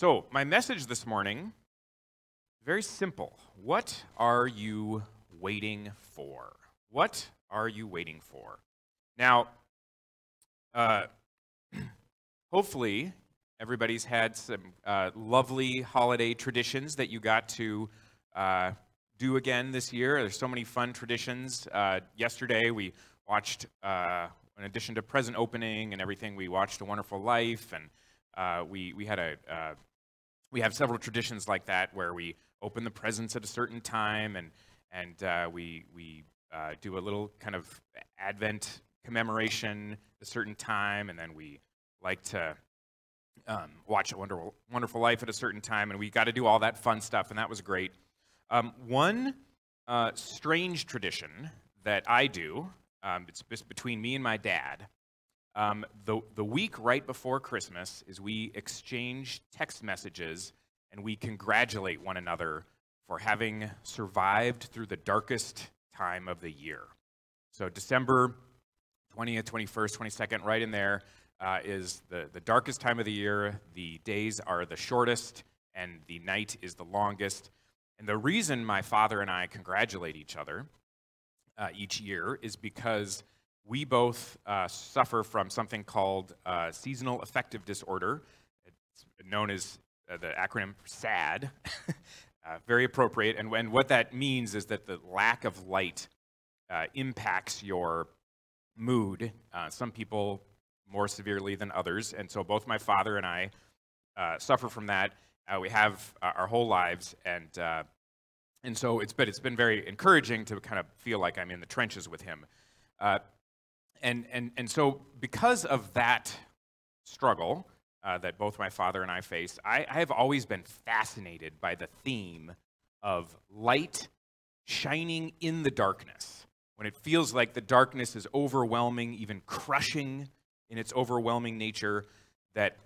So, my message this morning very simple. What are you waiting for? What are you waiting for? Now, uh, hopefully, everybody's had some uh, lovely holiday traditions that you got to uh, do again this year. There's so many fun traditions. Uh, yesterday, we watched, uh, in addition to present opening and everything, we watched A Wonderful Life, and uh, we we had a we have several traditions like that where we open the presents at a certain time and and uh, we we uh, do a little kind of Advent commemoration at a certain time, and then we like to um, watch a wonderful wonderful life at a certain time, and we got to do all that fun stuff, and that was great. Um, one uh, strange tradition that I do, um, it's between me and my dad. Um, the, the week right before Christmas is we exchange text messages and we congratulate one another for having survived through the darkest time of the year. So, December 20th, 21st, 22nd, right in there, uh, is the, the darkest time of the year. The days are the shortest, and the night is the longest. And the reason my father and I congratulate each other uh, each year is because we both uh, suffer from something called uh, seasonal affective disorder. It's known as uh, the acronym SAD, uh, very appropriate. And, when, what that means is that the lack of light uh, impacts your mood. Uh, some people more severely than others. And so both my father and I uh, suffer from that. Uh, we have our whole lives. And, and so it's been, it's been very encouraging to kind of feel like I'm in the trenches with him. And, and, and so because of that struggle, uh, that both my father and I faced, I, I have always been fascinated by the theme of light shining in the darkness. When it feels like the darkness is overwhelming, even crushing in its overwhelming nature, that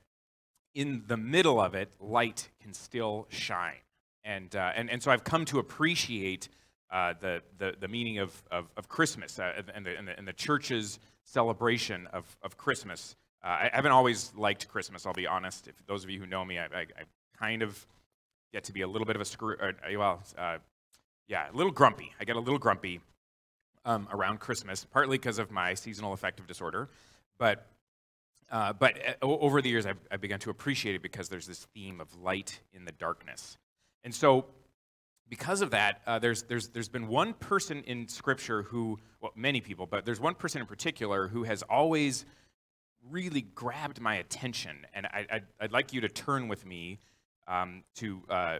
in the middle of it, light can still shine. And, uh, and, and so I've come to appreciate uh, the, the, the meaning of, of, of Christmas uh, and, the, and, the, and the church's celebration of, of Christmas. Uh, I haven't always liked Christmas, I'll be honest. If those of you who know me, I, I, I kind of get to be a little bit of a Scrooge, uh, well, uh, yeah, a little grumpy. I get a little grumpy um, around Christmas, partly because of my seasonal affective disorder, but uh, but uh, over the years, I've, I've, begun to appreciate it because there's this theme of light in the darkness. And so, because of that, uh, there's, there's, there's been one person in Scripture who, well, many people, but there's one person in particular who has always really grabbed my attention, and I, would like you to turn with me um, to uh,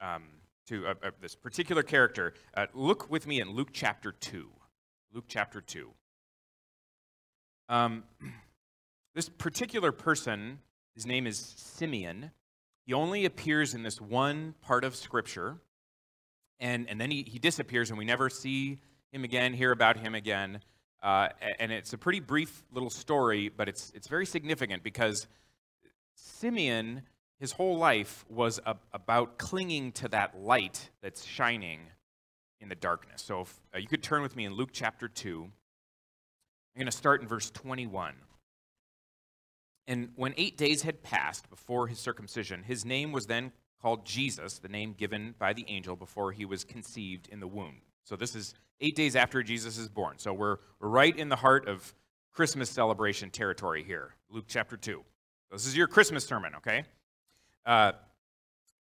um, to uh, uh, this particular character. Uh, look with me in Luke chapter two. Luke chapter two. Um, this particular person, his name is Simeon. He only appears in this one part of Scripture, and and then he, he disappears, and we never see him again, hear about him again. Uh, and it's a pretty brief little story, but it's, it's very significant because Simeon, his whole life was a, about clinging to that light that's shining in the darkness. So if, uh, you could turn with me in Luke chapter 2. I'm going to start in verse 21. And when eight days had passed before his circumcision, his name was then called Jesus, the name given by the angel before he was conceived in the womb. So this is eight days after Jesus is born. So we're, right in the heart of Christmas celebration territory here, Luke chapter 2. This is your Christmas sermon, okay? Uh,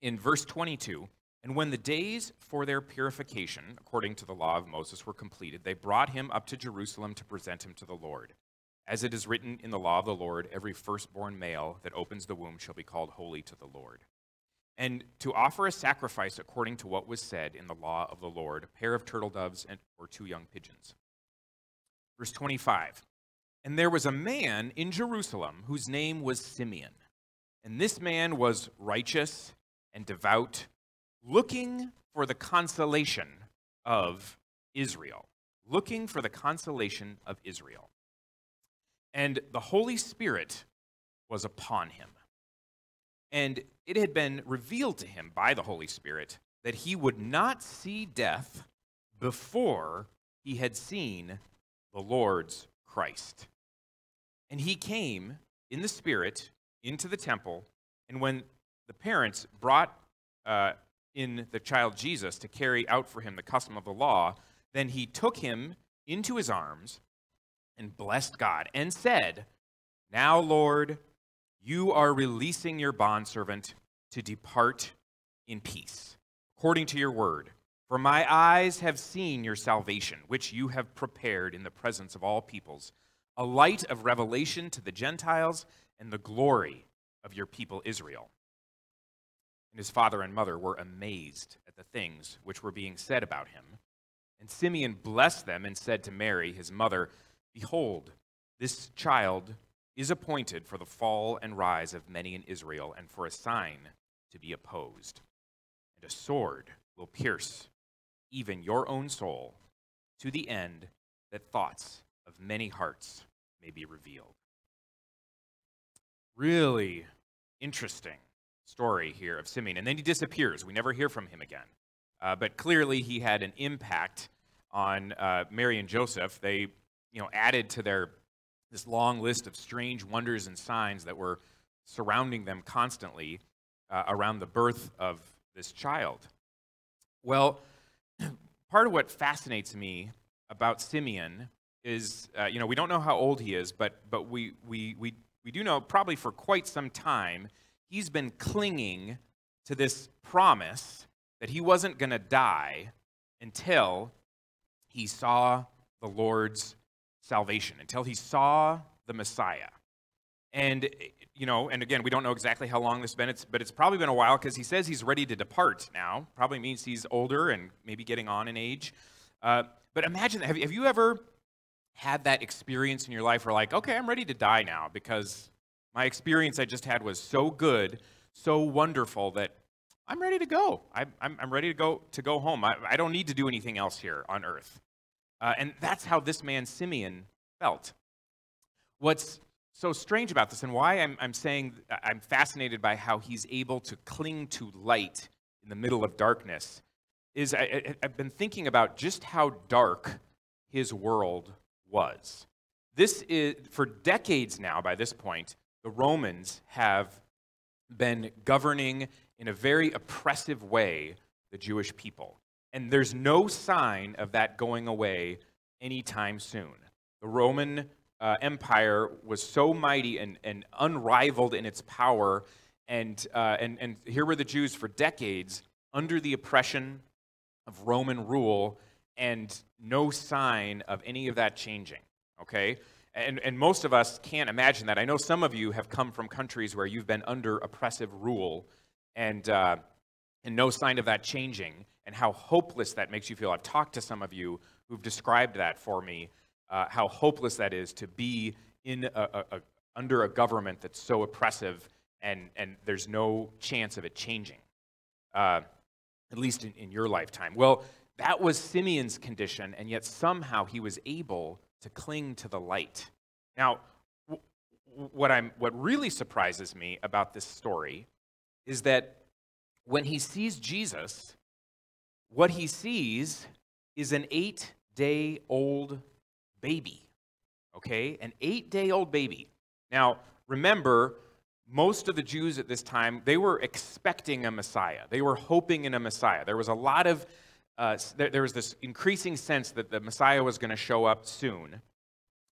in verse 22, and when the days for their purification, according to the law of Moses, were completed, they brought him up to Jerusalem to present him to the Lord. As it is written in the law of the Lord, every firstborn male that opens the womb shall be called holy to the Lord and to offer a sacrifice according to what was said in the law of the Lord, a pair of turtle doves and, or two young pigeons. Verse 25 And there was a man in Jerusalem whose name was Simeon. And this man was righteous and devout, looking for the consolation of Israel. Looking for the consolation of Israel. And the Holy Spirit was upon him and it had been revealed to him by the Holy Spirit that he would not see death before he had seen the Lord's Christ. And he came in the Spirit into the temple, and when the parents brought uh, in the child Jesus to carry out for him the custom of the law, then he took him into his arms and blessed God and said, Now, Lord, you are releasing your bondservant to depart in peace, according to your word. For my eyes have seen your salvation, which you have prepared in the presence of all peoples, a light of revelation to the Gentiles and the glory of your people Israel. And his father and mother were amazed at the things which were being said about him. And Simeon blessed them and said to Mary, his mother, Behold, this child is appointed for the fall and rise of many in Israel, and for a sign to be opposed. And a sword will pierce even your own soul to the end that thoughts of many hearts may be revealed. Really interesting story here of Simeon. And then he disappears. We never hear from him again. Uh, but clearly he had an impact on uh, Mary and Joseph. They, you know, added to their this long list of strange wonders and signs that were surrounding them constantly uh, around the birth of this child. Well, part of what fascinates me about Simeon is, uh, you know, we don't know how old he is, but, but we, we, we, we do know probably for quite some time he's been clinging to this promise that he wasn't going to die until he saw the Lord's salvation, until he saw the Messiah. And, you know, and again, we don't know exactly how long this has been, it's, but it's probably been a while because he says he's ready to depart now. Probably means he's older and maybe getting on in age. Uh, but imagine that. Have, have you ever had that experience in your life where, like, okay, I'm ready to die now because my experience I just had was so good, so wonderful that I'm ready to go. I, I'm, I'm ready to go to go home. I, I don't need to do anything else here on earth. Uh, and that's how this man Simeon felt. What's so strange about this, and why I'm, I'm saying I'm fascinated by how he's able to cling to light in the middle of darkness, is I, I've been thinking about just how dark his world was. This is, for decades now, by this point, the Romans have been governing in a very oppressive way the Jewish people. And there's no sign of that going away anytime soon. The Roman uh, Empire was so mighty and, and unrivaled in its power. And, uh, and, and here were the Jews for decades under the oppression of Roman rule and no sign of any of that changing. Okay? And, and most of us can't imagine that. I know some of you have come from countries where you've been under oppressive rule and, uh, and no sign of that changing, and how hopeless that makes you feel. I've talked to some of you who've described that for me uh, how hopeless that is to be in a, a, a, under a government that's so oppressive and, and there's no chance of it changing, uh, at least in, in your lifetime. Well, that was Simeon's condition, and yet somehow he was able to cling to the light. Now, what, I'm, what really surprises me about this story is that when he sees Jesus, what he sees is an eight day old baby. Okay? An eight day old baby. Now, remember, most of the Jews at this time, they were expecting a Messiah. They were hoping in a Messiah. There was a lot of, uh, there, there was this increasing sense that the Messiah was going to show up soon.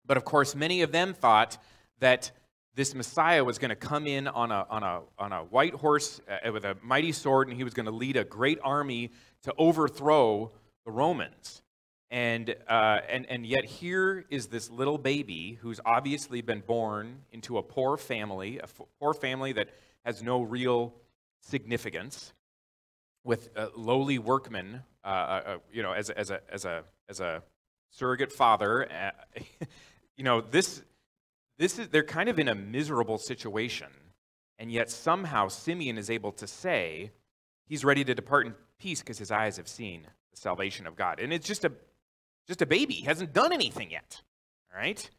But of course, many of them thought that this Messiah was going to come in on a, on a, on a white horse uh, with a mighty sword, and he was going to lead a great army to overthrow the Romans. And, uh, and, and yet, here is this little baby who's obviously been born into a poor family, a poor family that has no real significance, with a lowly workman, uh, uh, uh you know, as a, as a, as a, as a surrogate father. Uh, you know, this, this is, they're kind of in a miserable situation. And yet, somehow, Simeon is able to say he's ready to depart in peace because his eyes have seen the salvation of God. And it's just a just a baby. He hasn't done anything yet. All right?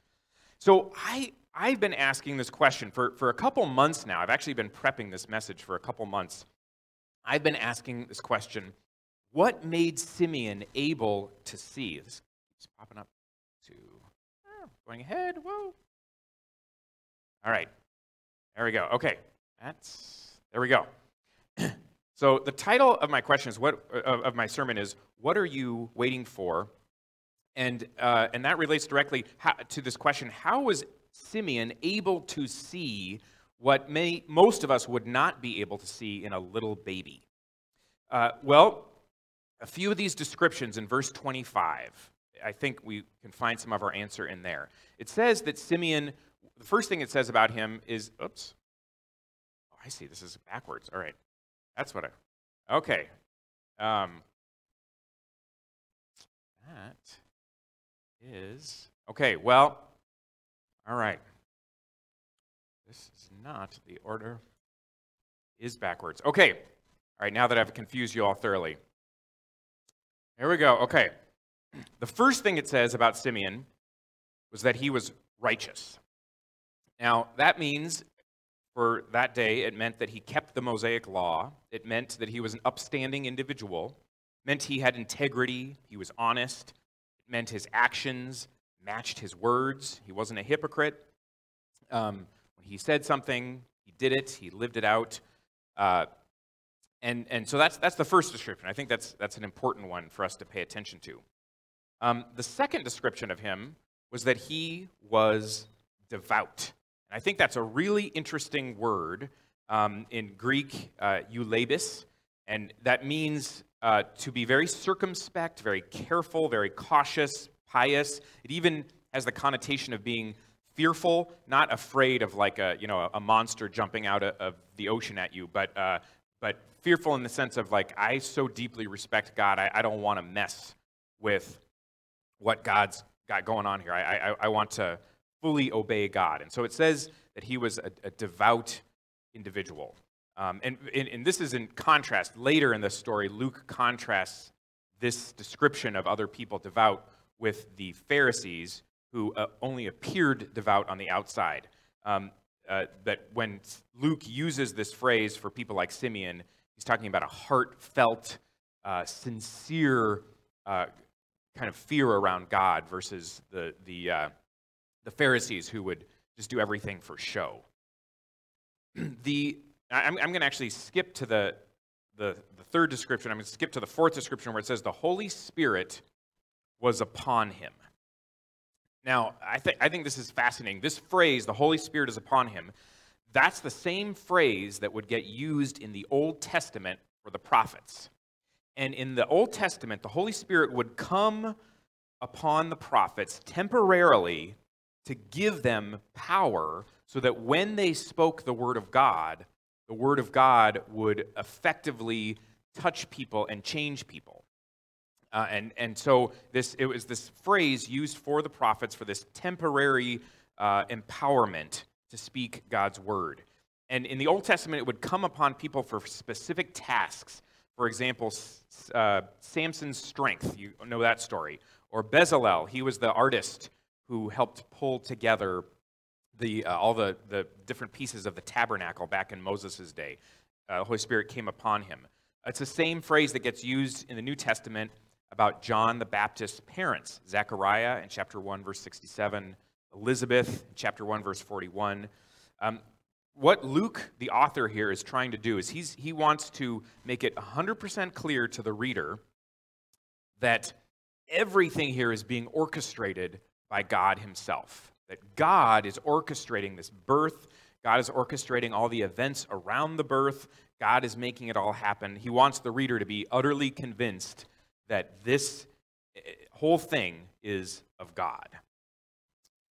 So I, I've been asking this question for, for a couple months now. I've actually been prepping this message for a couple months. I've been asking this question what made Simeon able to see? This keeps popping up to oh, ah, going ahead. Whoa. All right. There we go. Okay. That's there we go. So the title of my question is what of, of my sermon is what are you waiting for? And uh, and that relates directly how, to this question: How was Simeon able to see what may, most of us would not be able to see in a little baby? Uh, well, a few of these descriptions in verse 25, I think we can find some of our answer in there. It says that Simeon, the first thing it says about him is, oops. Oh, I see. This is backwards. All right. That's what I, okay. Um, that is, okay, well, all right. This is not the order, is backwards. Okay. All right, now that I've confused you all thoroughly. Here we go. Okay. The first thing it says about Simeon was that he was righteous. Now, that means for that day, it meant that he kept the Mosaic law. It meant that he was an upstanding individual. It meant he had integrity. He was honest. It meant his actions matched his words. He wasn't a hypocrite. Um, when he said something, he did it. He lived it out. Uh, and, and so that's, that's the first description. I think that's, that's an important one for us to pay attention to. Um, the second description of him was that he was devout. I think that's a really interesting word um, in Greek, uh, eulabis, and that means uh, to be very circumspect, very careful, very cautious, pious. It even has the connotation of being fearful, not afraid of like a you know a monster jumping out of the ocean at you, but uh, but fearful in the sense of like, I so deeply respect God, I, I don't want to mess with what God's got going on here. I, I, I want to fully obey God. And so it says that he was a, a devout individual. Um, and, and, and, this is in contrast. Later in the story, Luke contrasts this description of other people devout with the Pharisees who uh, only appeared devout on the outside. Um, uh, that when Luke uses this phrase for people like Simeon, he's talking about a heartfelt, uh, sincere uh, kind of fear around God versus the, the, uh, the Pharisees who would just do everything for show. the, I'm, I'm going to actually skip to the, the, the third description. I'm going to skip to the fourth description where it says the Holy Spirit was upon him. Now, I, th- I think this is fascinating. This phrase, the Holy Spirit is upon him, that's the same phrase that would get used in the Old Testament for the prophets. And in the Old Testament, the Holy Spirit would come upon the prophets temporarily to give them power so that when they spoke the word of God, the word of God would effectively touch people and change people. Uh, and, and so this, it was this phrase used for the prophets for this temporary uh, empowerment to speak God's word. And in the Old Testament, it would come upon people for specific tasks. For example, uh, Samson's strength, you know that story. Or Bezalel, he was the artist who helped pull together the, uh, all the, the different pieces of the tabernacle back in Moses' day. Uh, the Holy Spirit came upon him. It's the same phrase that gets used in the New Testament about John the Baptist's parents Zechariah in chapter 1, verse 67, Elizabeth in chapter 1, verse 41. Um, what Luke, the author here, is trying to do is he's, he wants to make it 100% clear to the reader that everything here is being orchestrated by God Himself. That God is orchestrating this birth, God is orchestrating all the events around the birth, God is making it all happen. He wants the reader to be utterly convinced that this eh, whole thing is of God.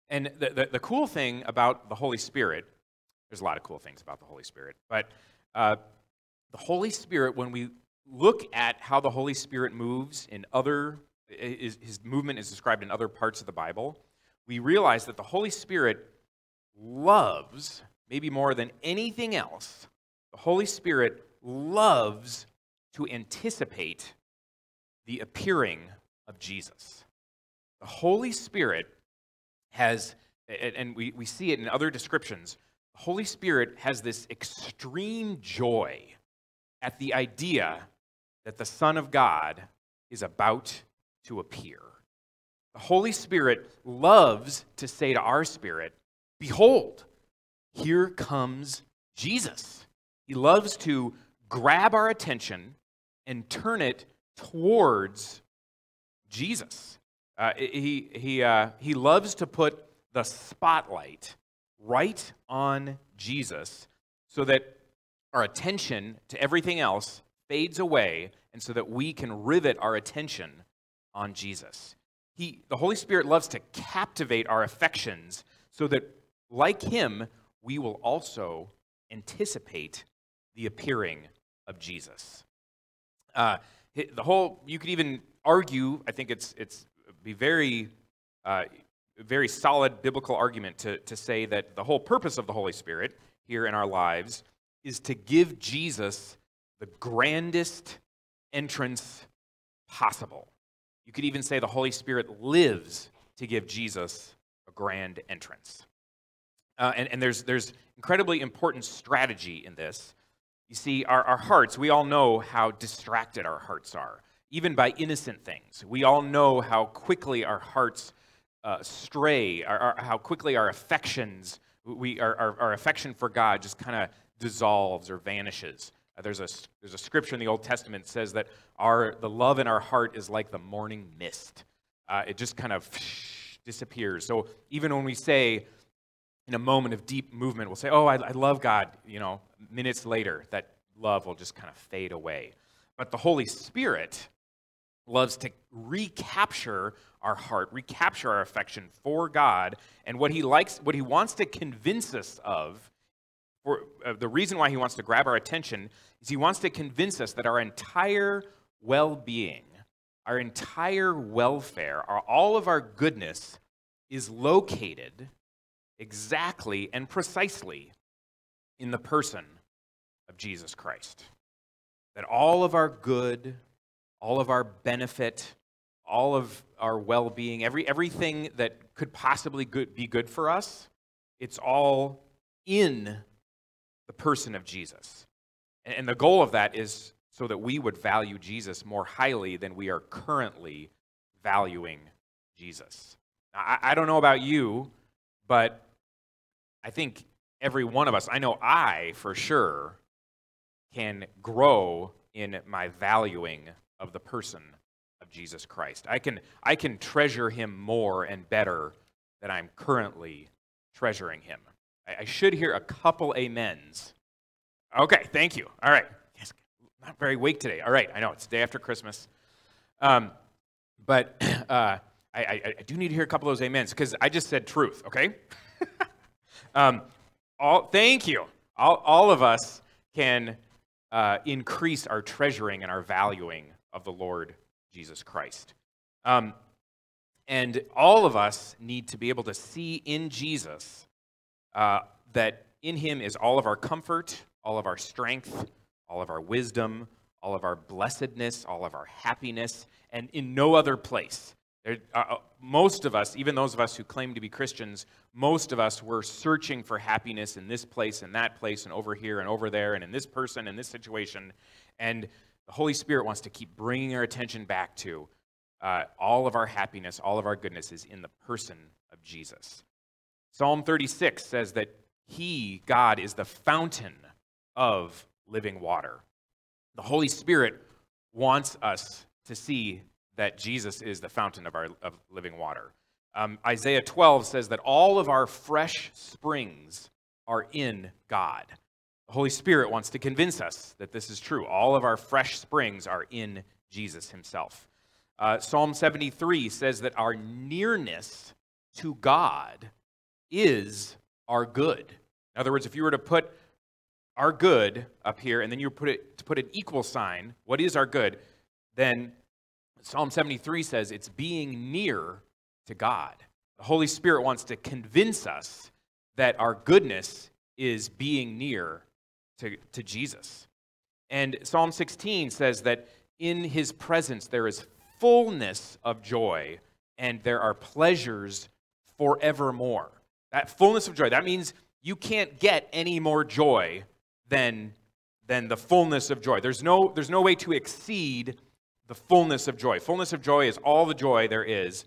And the, the, the, cool thing about the Holy Spirit, there's a lot of cool things about the Holy Spirit, but uh, the Holy Spirit, when we look at how the Holy Spirit moves in other, his, his movement is described in other parts of the Bible, we realize that the Holy Spirit loves, maybe more than anything else, the Holy Spirit loves to anticipate the appearing of Jesus. The Holy Spirit has, and we, we see it in other descriptions, the Holy Spirit has this extreme joy at the idea that the Son of God is about to appear. The Holy Spirit loves to say to our spirit, Behold, here comes Jesus. He loves to grab our attention and turn it towards Jesus. Uh, he, he, uh, he loves to put the spotlight right on Jesus so that our attention to everything else fades away and so that we can rivet our attention on Jesus. He, the Holy Spirit loves to captivate our affections so that, like Him, we will also anticipate the appearing of Jesus. Uh, the whole, you could even argue, I think it's, it's be very, uh, very solid biblical argument to, to say that the whole purpose of the Holy Spirit here in our lives is to give Jesus the grandest entrance possible. You could even say the Holy Spirit lives to give Jesus a grand entrance. Uh, and, and there's, there's incredibly important strategy in this. You see, our, our hearts, we all know how distracted our hearts are, even by innocent things. We all know how quickly our hearts uh, stray, our, our, how quickly our affections, we, our, our, our affection for God just kind of dissolves or vanishes. Uh, there's, a, there's a scripture in the Old Testament that says that our, the love in our heart is like the morning mist. Uh, it just kind of disappears. So even when we say, in a moment of deep movement, we'll say, Oh, I, I love God. You know, minutes later, that love will just kind of fade away. But the Holy Spirit loves to recapture our heart, recapture our affection for God, and what he likes, what he wants to convince us of, for uh, the reason why he wants to grab our attention is he wants to convince us that our entire well-being, our entire welfare, our, all of our goodness is located exactly and precisely in the person of Jesus Christ. That all of our good, all of our benefit, all of our well being, every, everything that could possibly good, be good for us, it's all in the person of Jesus. And, the goal of that is so that we would value Jesus more highly than we are currently valuing Jesus. I, I don't know about you, but I think every one of us, I know I for sure, can grow in my valuing of the person of Jesus Christ. I can, I can treasure him more and better than I'm currently treasuring him. I should hear a couple amens. Okay, thank you. All right. Yes, not very weak today. All right, I know it's day after Christmas. Um, but uh, I, I, I do need to hear a couple of those amens because I just said truth, okay? Um, all, thank you. All, all of us can uh, increase our treasuring and our valuing of the Lord Jesus Christ. Um, and all of us need to be able to see in Jesus uh, that in him is all of our comfort, all of our strength, all of our wisdom, all of our blessedness, all of our happiness, and in no other place uh, uh, most of us, even those of us who claim to be Christians, most of us were searching for happiness in this place and that place and over here and over there and in this person and this situation. And the Holy Spirit wants to keep bringing our attention back to uh, all of our happiness, all of our goodness is in the person of Jesus. Psalm 36 says that He, God, is the fountain of living water. The Holy Spirit wants us to see that Jesus is the fountain of our of living water. Um, Isaiah 12 says that all of our fresh springs are in God. The Holy Spirit wants to convince us that this is true. All of our fresh springs are in Jesus himself. Uh, Psalm 73 says that our nearness to God is our good. In other words, if you were to put our good up here and then you put it to put an equal sign, what is our good? Then Psalm 73 says it's being near to God. The Holy Spirit wants to convince us that our goodness is being near to, to Jesus. And Psalm 16 says that in his presence there is fullness of joy and there are pleasures forevermore. That fullness of joy, that means you can't get any more joy than, than the fullness of joy. There's no, there's no way to exceed the fullness of joy. Fullness of joy is all the joy there is.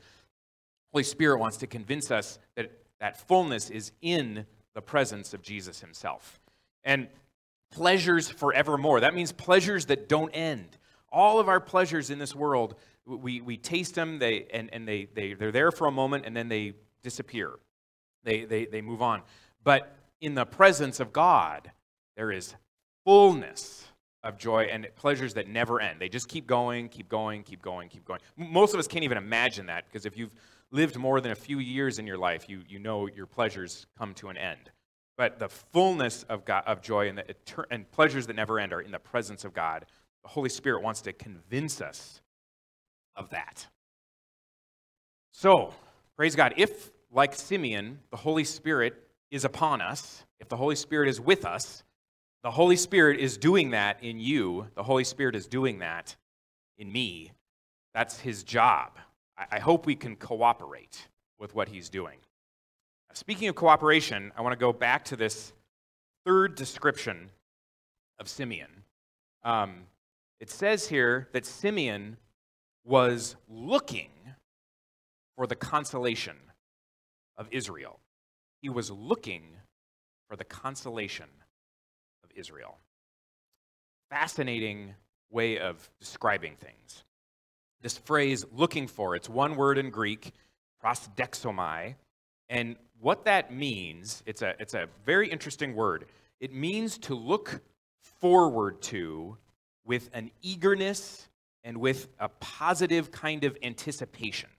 Holy Spirit wants to convince us that that fullness is in the presence of Jesus himself. And pleasures forevermore. That means pleasures that don't end. All of our pleasures in this world, we, we taste them they, and, and they, they, they're there for a moment and then they disappear. They, they, they move on. But in the presence of God, there is fullness of joy and pleasures that never end. They just keep going, keep going, keep going, keep going. Most of us can't even imagine that because if you've lived more than a few years in your life, you, you know your pleasures come to an end. But the fullness of, God, of joy and, the, and pleasures that never end are in the presence of God. The Holy Spirit wants to convince us of that. So, praise God. If, like Simeon, the Holy Spirit is upon us, if the Holy Spirit is with us, the Holy Spirit is doing that in you. The Holy Spirit is doing that in me. That's his job. I hope we can cooperate with what he's doing. Speaking of cooperation, I want to go back to this third description of Simeon. Um, it says here that Simeon was looking for the consolation of Israel. He was looking for the consolation Israel. Fascinating way of describing things. This phrase, looking for, it's one word in Greek, prosdexomai, and what that means, it's a, it's a very interesting word. It means to look forward to with an eagerness and with a positive kind of anticipation.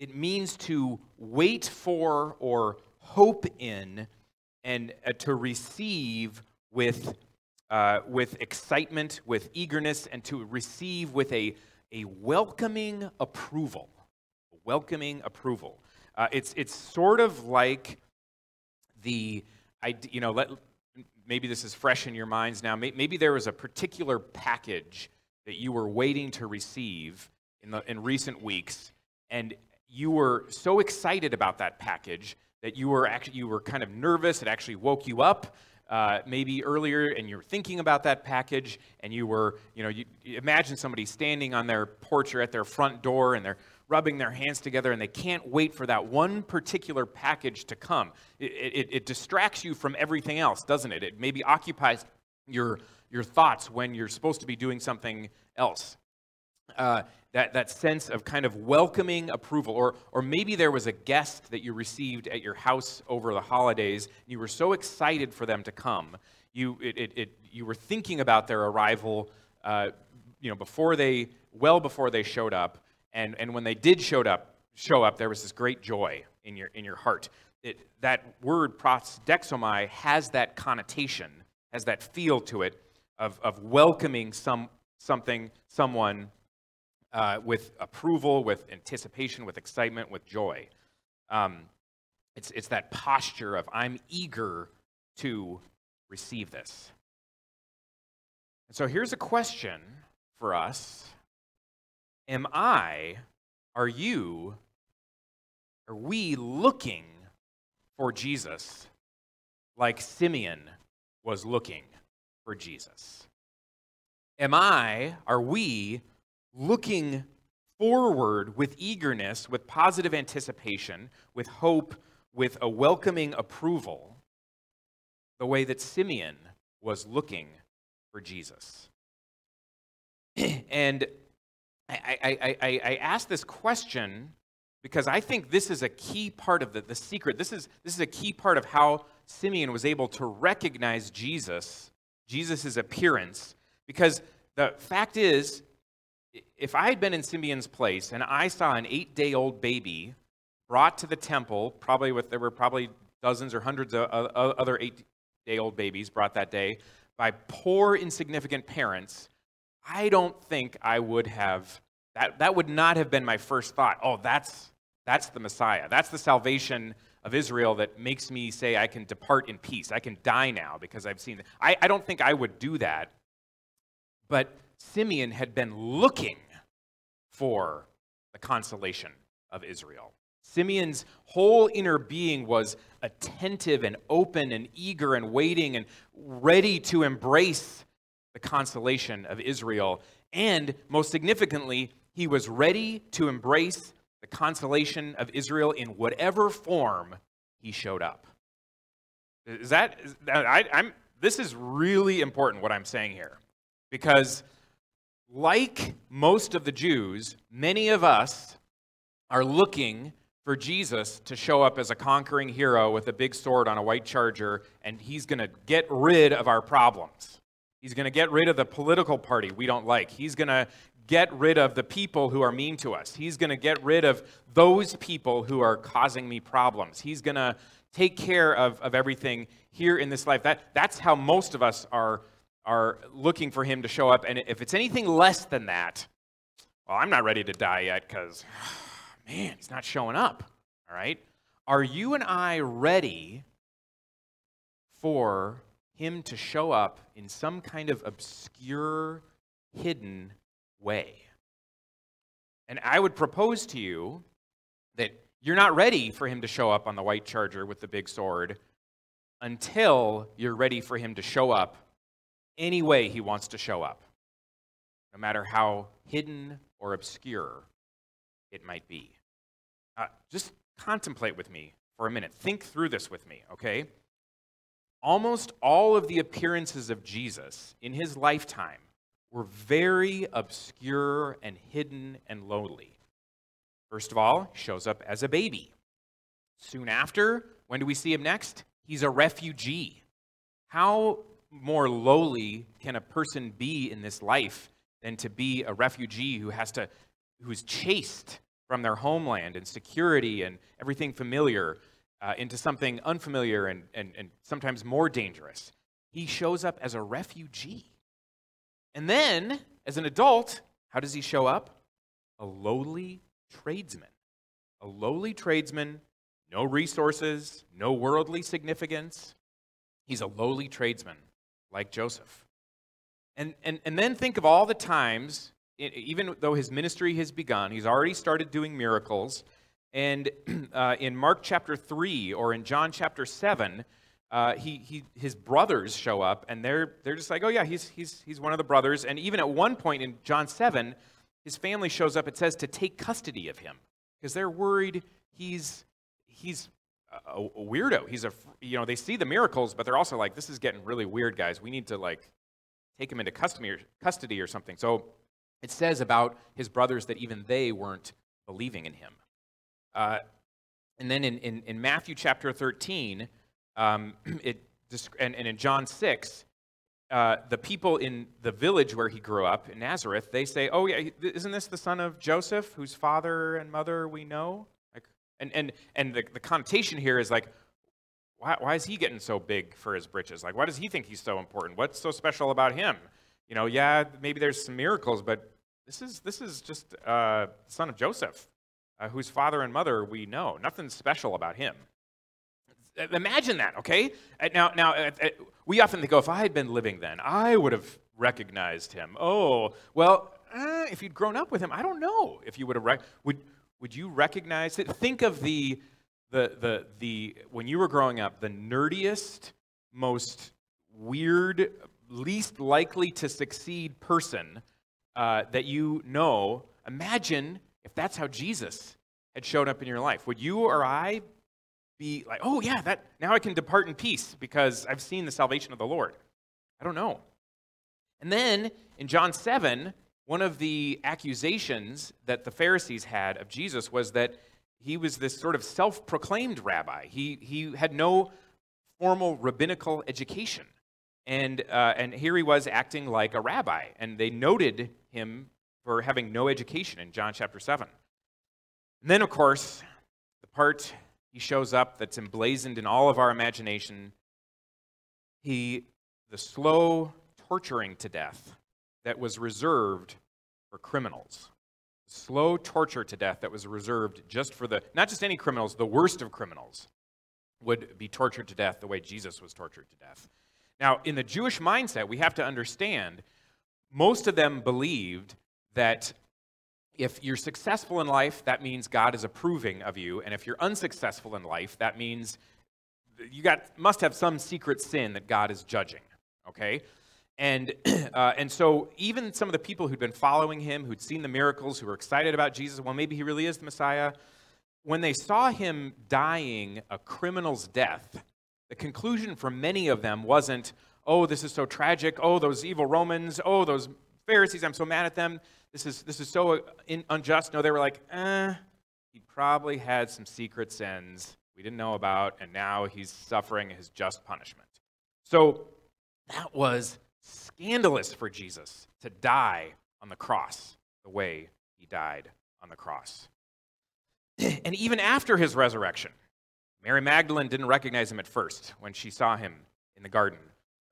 It means to wait for or hope in and uh, to receive with, uh, with excitement, with eagerness, and to receive with a, a welcoming approval. A Welcoming approval. Uh, it's, it's sort of like the, you know, let, maybe this is fresh in your minds now. Maybe there was a particular package that you were waiting to receive in, the, in recent weeks, and you were so excited about that package that you were actually you were kind of nervous. It actually woke you up uh, maybe earlier and you were thinking about that package and you were, you know, you, you imagine somebody standing on their porch or at their front door and they're rubbing their hands together and they can't wait for that one particular package to come. It, it, it distracts you from everything else, doesn't it? It maybe occupies your, your thoughts when you're supposed to be doing something else. Uh, that, that sense of kind of welcoming approval. Or, or maybe there was a guest that you received at your house over the holidays. You were so excited for them to come. You, it, it, it you were thinking about their arrival uh, you know, before they, well before they showed up. And, and when they did showed up, show up, there was this great joy in your, in your heart. It, that word prosdexomai has that connotation, has that feel to it of, of welcoming some, something, someone uh, with approval, with anticipation, with excitement, with joy. Um, it's, it's that posture of, I'm eager to receive this. And so here's a question for us Am I, are you, are we looking for Jesus like Simeon was looking for Jesus? Am I, are we looking forward with eagerness, with positive anticipation, with hope, with a welcoming approval, the way that Simeon was looking for Jesus. and I, I, I, I ask this question because I think this is a key part of the, the secret. This is, this is a key part of how Simeon was able to recognize Jesus, Jesus' appearance, because the fact is, if I had been in Simeon's place and I saw an eight day old baby brought to the temple, probably with, there were probably dozens or hundreds of other eight day old babies brought that day by poor, insignificant parents, I don't think I would have, that, that would not have been my first thought. Oh, that's, that's the Messiah. That's the salvation of Israel that makes me say I can depart in peace. I can die now because I've seen. I, I don't think I would do that. But Simeon had been looking for the consolation of Israel. Simeon's whole inner being was attentive and open and eager and waiting and ready to embrace the consolation of Israel. And most significantly, he was ready to embrace the consolation of Israel in whatever form he showed up. Is that I, I'm, this is really important what I'm saying here. Because, like most of the Jews, many of us are looking for Jesus to show up as a conquering hero with a big sword on a white charger, and he's going to get rid of our problems. He's going to get rid of the political party we don't like. He's going to get rid of the people who are mean to us. He's going to get rid of those people who are causing me problems. He's going to take care of, of everything here in this life. That, that's how most of us are, are looking for him to show up. And if it's anything less than that, well, I'm not ready to die yet because, man, he's not showing up. All right? Are you and I ready for him to show up in some kind of obscure, hidden way? And I would propose to you that you're not ready for him to show up on the white charger with the big sword until you're ready for him to show up any way he wants to show up, no matter how hidden or obscure it might be. Uh, just contemplate with me for a minute. Think through this with me, okay? Almost all of the appearances of Jesus in his lifetime were very obscure and hidden and lowly. First of all, he shows up as a baby. Soon after, when do we see him next? He's a refugee. How more lowly can a person be in this life than to be a refugee who has to who's chased from their homeland and security and everything familiar uh, into something unfamiliar and, and, and sometimes more dangerous. He shows up as a refugee. And then, as an adult, how does he show up? A lowly tradesman. A lowly tradesman, no resources, no worldly significance. He's a lowly tradesman, like Joseph. And, and, and then think of all the times, even though his ministry has begun, he's already started doing miracles. And uh, in Mark chapter 3 or in John chapter 7, uh, he, he, his brothers show up and they're, they're just like, oh, yeah, he's, he's, he's one of the brothers. And even at one point in John 7, his family shows up, it says, to take custody of him because they're worried he's, he's a, a weirdo. He's a, you know, they see the miracles, but they're also like, this is getting really weird, guys. We need to, like, take him into custody or, custody or something. So it says about his brothers that even they weren't believing in him. Uh, and then in, in, in, Matthew chapter 13, um, it, and, and in John 6, uh, the people in the village where he grew up in Nazareth, they say, "Oh yeah, isn't this the son of Joseph, whose father and mother we know?" And and and the, the connotation here is like, why, why is he getting so big for his britches? Like, why does he think he's so important? What's so special about him? You know, yeah, maybe there's some miracles, but this is this is just uh, son of Joseph, uh, whose father and mother we know. Nothing special about him. Imagine that, okay? Uh, now, now uh, uh, we often think, oh, if I had been living then, I would have recognized him. Oh, well, uh, if you'd grown up with him, I don't know if you would have. Rec- would would you recognize it? Think of the the the the when you were growing up, the nerdiest, most weird, least likely to succeed person uh, that you know. Imagine if that's how Jesus had shown up in your life. Would you or I be like, oh, yeah, that, now I can depart in peace because I've seen the salvation of the Lord? I don't know. And then in John 7, one of the accusations that the Pharisees had of Jesus was that he was this sort of self proclaimed rabbi. He, he had no formal rabbinical education. And, uh, and here he was acting like a rabbi. And they noted him for having no education in John chapter 7. And then, of course, the part he shows up that's emblazoned in all of our imagination. He, the slow torturing to death that was reserved for criminals. Slow torture to death that was reserved just for the, not just any criminals, the worst of criminals would be tortured to death the way Jesus was tortured to death. Now, in the Jewish mindset, we have to understand most of them believed that if you're successful in life, that means God is approving of you. And if you're unsuccessful in life, that means you got, must have some secret sin that God is judging. Okay? And, uh, and so, even some of the people who'd been following him, who'd seen the miracles, who were excited about Jesus, well, maybe he really is the Messiah, when they saw him dying a criminal's death, the conclusion for many of them wasn't, oh, this is so tragic. Oh, those evil Romans. Oh, those Pharisees, I'm so mad at them. This is, this is so in, unjust. No, they were like, eh, he probably had some secret sins we didn't know about, and now he's suffering his just punishment. So that was scandalous for Jesus to die on the cross the way he died on the cross. And even after his resurrection, Mary Magdalene didn't recognize him at first when she saw him in the garden.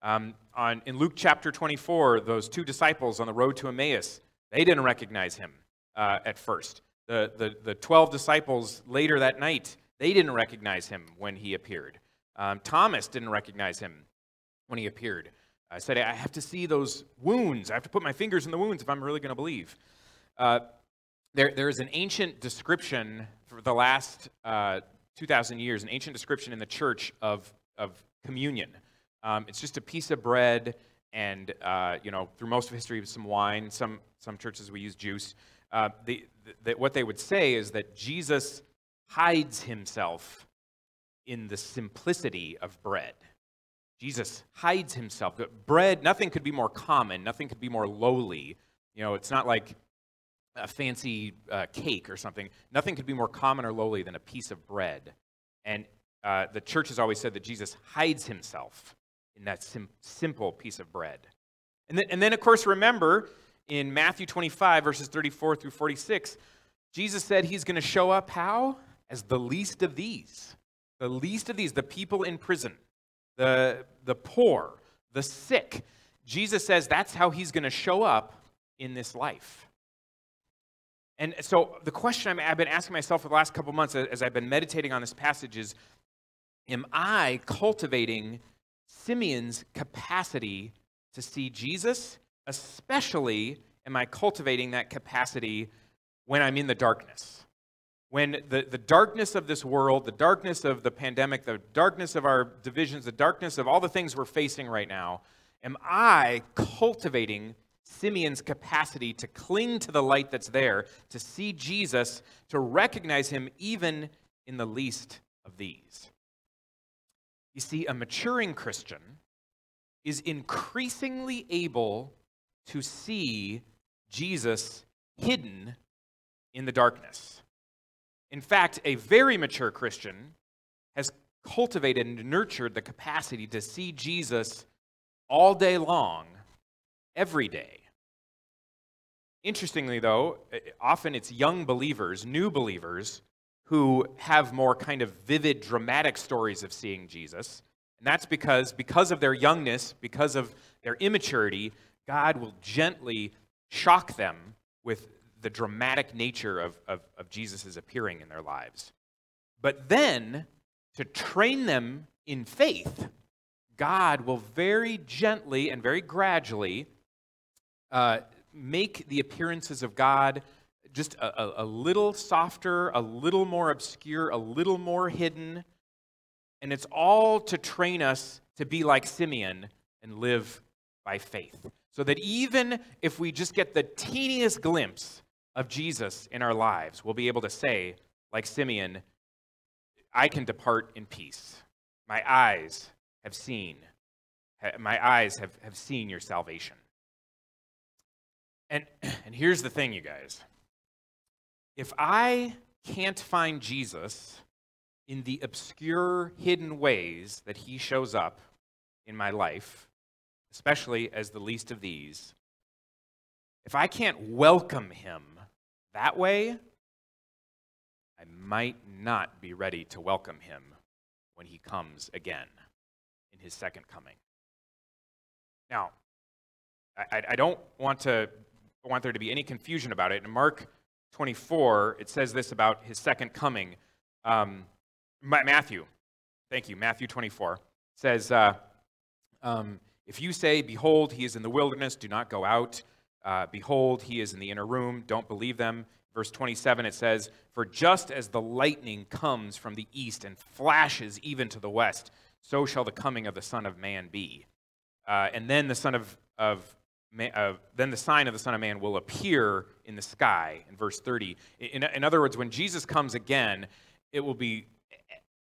Um, on, in Luke chapter 24, those two disciples on the road to Emmaus, they didn't recognize him uh, at first. The, the, the 12 disciples later that night, they didn't recognize him when he appeared. Um, Thomas didn't recognize him when he appeared. I said, I have to see those wounds. I have to put my fingers in the wounds if I'm really going to believe. Uh, there, there is an ancient description for the last uh, 2,000 years, an ancient description in the church of, of communion. Um, it's just a piece of bread and, uh, you know, through most of history, some wine. Some, some churches we use juice. Uh, the, the, what they would say is that Jesus hides himself in the simplicity of bread. Jesus hides himself. Bread, nothing could be more common, nothing could be more lowly. You know, it's not like a fancy uh, cake or something. Nothing could be more common or lowly than a piece of bread. And uh, the church has always said that Jesus hides himself in that sim- simple piece of bread. And and then, of course, remember in Matthew 25, verses 34 through 46, Jesus said he's going to show up how? As the least of these. The least of these, the people in prison, the, the poor, the sick. Jesus says that's how he's going to show up in this life. And so the question i have been asking myself for the last couple months as I've been meditating on this passage is Am I cultivating Simeon's capacity to see Jesus? Especially, am I cultivating that capacity when I'm in the darkness? When the, the darkness of this world, the darkness of the pandemic, the darkness of our divisions, the darkness of all the things we're facing right now, am I cultivating Simeon's capacity to cling to the light that's there, to see Jesus, to recognize him even in the least of these. You see, a maturing Christian is increasingly able to see Jesus hidden in the darkness. In fact, a very mature Christian has cultivated and nurtured the capacity to see Jesus all day long, every day. Interestingly, though, eh, often it's young believers, new believers, who have more kind of vivid, dramatic stories of seeing Jesus. And that's because, because of their youngness, because of their immaturity, God will gently shock them with the dramatic nature of, of, of Jesus' appearing in their lives. But then, to train them in faith, God will very gently and very gradually uh, make the appearances of God just a, a, a, little softer, a little more obscure, a little more hidden. And it's all to train us to be like Simeon and live by faith. So that even if we just get the teeniest glimpse of Jesus in our lives, we'll be able to say, like Simeon, I can depart in peace. My eyes have seen, my eyes have, have seen your salvation. And, and here's the thing, you guys. If I can't find Jesus in the obscure, hidden ways that he shows up in my life, especially as the least of these, if I can't welcome him that way, I might not be ready to welcome him when he comes again in his second coming. Now, I, I don't want to want there to be any confusion about it. In Mark 24, it says this about his second coming. Um, Matthew, thank you, Matthew 24 says, uh, um, If you say, Behold, he is in the wilderness, do not go out. Uh, Behold, he is in the inner room, don't believe them. Verse 27, it says, For just as the lightning comes from the east and flashes even to the west, so shall the coming of the Son of Man be. Uh, and then the Son of, of uh, then the sign of the Son of Man will appear in the sky, in verse 30. In, in other words, when Jesus comes again, it will be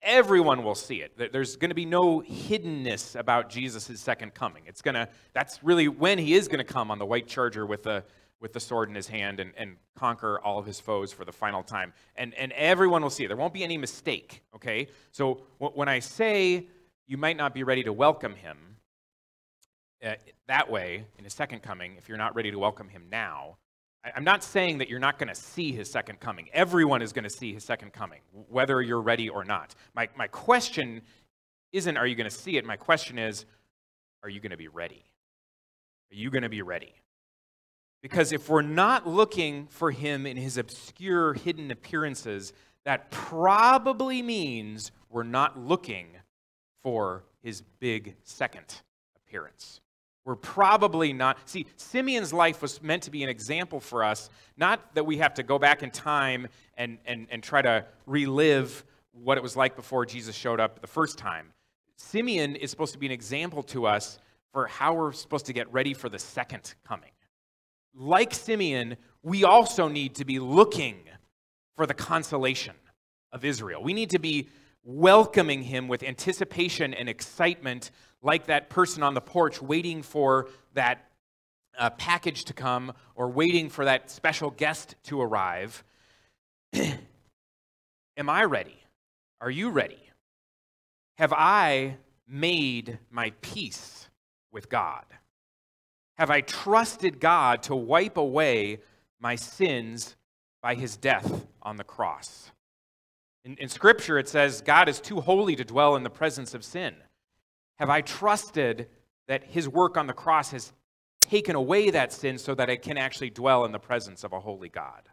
everyone will see it. There's going to be no hiddenness about Jesus' second coming. It's going to, that's really when he is going to come on the white charger with the, with the sword in his hand and, and conquer all of his foes for the final time. And, and everyone will see it. There won't be any mistake, okay? So wh- when I say you might not be ready to welcome him uh, that way in his second coming, if you're not ready to welcome him now, I'm not saying that you're not going to see his second coming. Everyone is going to see his second coming, whether you're ready or not. My, my question isn't, are you going to see it? My question is, are you going to be ready? Are you going to be ready? Because if we're not looking for him in his obscure, hidden appearances, that probably means we're not looking for his big second appearance. We're probably not. See, Simeon's life was meant to be an example for us, not that we have to go back in time and, and, and try to relive what it was like before Jesus showed up the first time. Simeon is supposed to be an example to us for how we're supposed to get ready for the second coming. Like Simeon, we also need to be looking for the consolation of Israel. We need to be welcoming him with anticipation and excitement, like that person on the porch waiting for that uh, package to come or waiting for that special guest to arrive. Am I ready? Are you ready? Have I made my peace with God? Have I trusted God to wipe away my sins by his death on the cross? In, in, Scripture, it says God is too holy to dwell in the presence of sin. Have I trusted that his work on the cross has taken away that sin so that I can actually dwell in the presence of a holy God?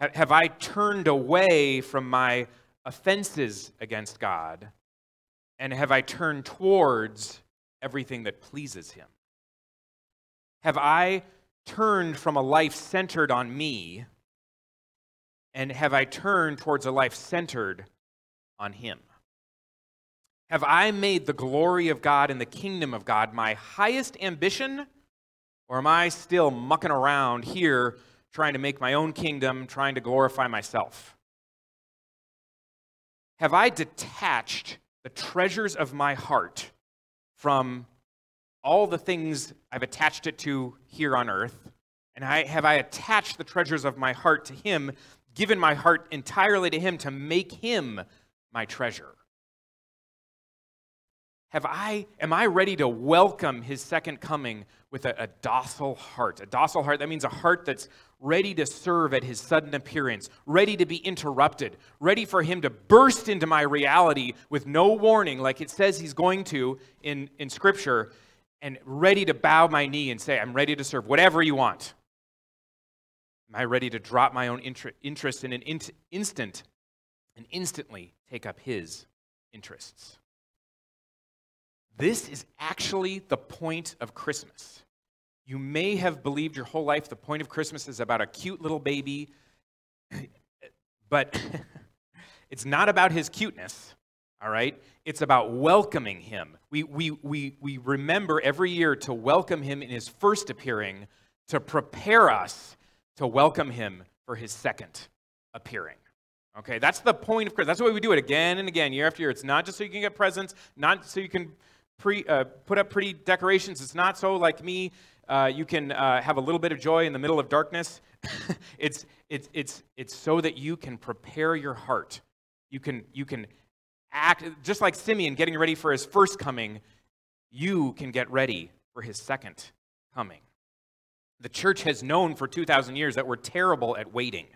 Have, I turned away from my offenses against God? And have I turned towards everything that pleases him? Have I turned from a life centered on me and have I turned towards a life centered on Him? Have I made the glory of God and the kingdom of God my highest ambition? Or am I still mucking around here trying to make my own kingdom, trying to glorify myself? Have I detached the treasures of my heart from all the things I've attached it to here on earth? And I, have I attached the treasures of my heart to Him given my heart entirely to Him to make Him my treasure? Have I, am I ready to welcome His second coming with a, a, docile heart? A docile heart, that means a heart that's ready to serve at His sudden appearance, ready to be interrupted, ready for Him to burst into my reality with no warning, like it says He's going to in, in Scripture, and ready to bow my knee and say, I'm ready to serve whatever you want. Am I ready to drop my own interest in an instant and instantly take up his interests? This is actually the point of Christmas. You may have believed your whole life the point of Christmas is about a cute little baby, but it's not about his cuteness, all right? It's about welcoming him. We, we, we, we remember every year to welcome him in his first appearing to prepare us to welcome him for his second appearing. Okay, that's the point of Christmas. That's why we do it again and again, year after year. It's not just so you can get presents, not so you can pre, uh, put up pretty decorations. It's not so, like me, uh, you can uh, have a little bit of joy in the middle of darkness. it's, it's, it's, it's so that you can prepare your heart. You can, you can act, just like Simeon getting ready for his first coming, you can get ready for his second coming. The church has known for 2,000 years that we're terrible at waiting.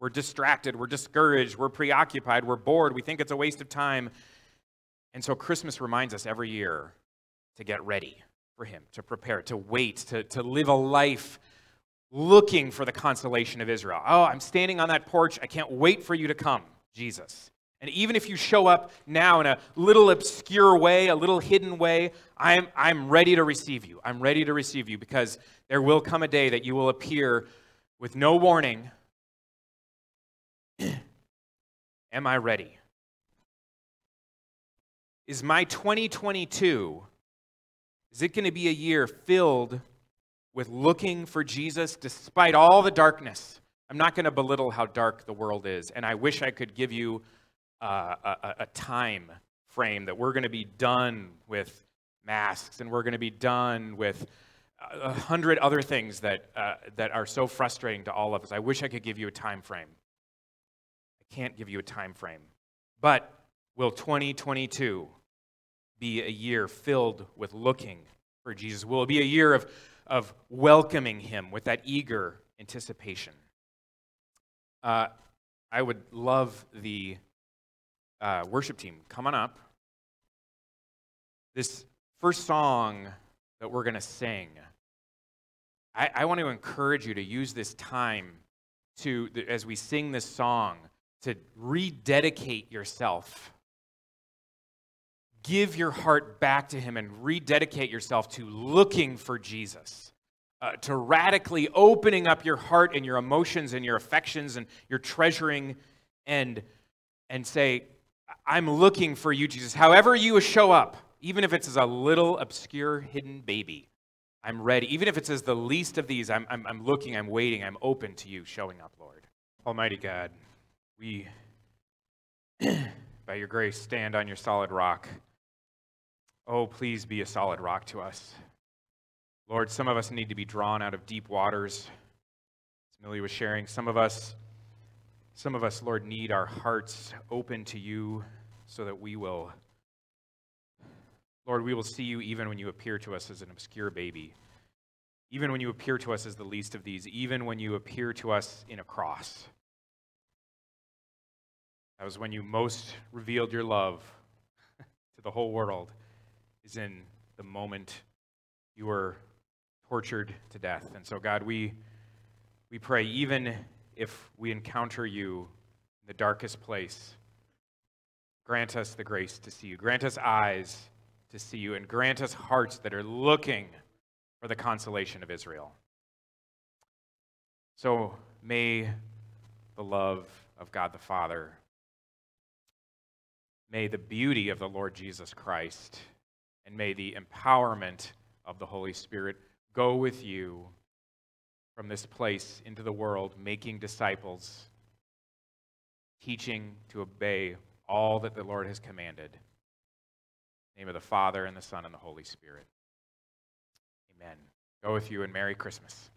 We're distracted, we're discouraged, we're preoccupied, we're bored, we think it's a waste of time. And so Christmas reminds us every year to get ready for Him, to prepare, to wait, to, to live a life looking for the consolation of Israel. Oh, I'm standing on that porch. I can't wait for you to come, Jesus. And even if you show up now in a little obscure way, a little hidden way, I'm, I'm ready to receive you. I'm ready to receive you because there will come a day that you will appear with no warning. Am I ready? Is my 2022 is it going to be a year filled with looking for Jesus despite all the darkness? I'm not going to belittle how dark the world is, and I wish I could give you uh, a, a- time frame that we're going to be done with masks and we're going to be done with a hundred other things that, uh, that are so frustrating to all of us. I wish I could give you a time frame. I can't give you a time frame. But will 2022 be a year filled with looking for Jesus? Will it be a year of, of welcoming him with that eager anticipation? Uh, I would love the uh, worship team. Come on up. This first song that we're going to sing, I, I want to encourage you to use this time to, as we sing this song, to rededicate yourself. Give your heart back to Him and rededicate yourself to looking for Jesus. Uh, to radically opening up your heart and your emotions and your affections and your treasuring and and say i'm looking for you jesus. However you show up even if it's as a little obscure hidden baby i'm ready. Even if it's as the least of these i'm, I'm, I'm looking i'm waiting i'm open to you showing up lord. Almighty god we by your grace stand on your solid rock oh please be a solid rock to us Lord, some of us need to be drawn out of deep waters. As Millie was sharing, some of us, some of us, Lord, need our hearts open to you so that we will, Lord, we will see you even when you appear to us as an obscure baby, even when you appear to us as the least of these, even when you appear to us in a cross. That was when you most revealed your love to the whole world, is in the moment you were tortured to death. And so, God, we, we pray, even if we encounter you in the darkest place, grant us the grace to see you. Grant us eyes to see you, and grant us hearts that are looking for the consolation of Israel. So may the love of God the Father, may the beauty of the Lord Jesus Christ, and may the empowerment of the Holy Spirit go with you from this place into the world, making disciples, teaching to obey all that the Lord has commanded. name of the Father, and the Son, and the Holy Spirit. Amen. Go with you, and Merry Christmas.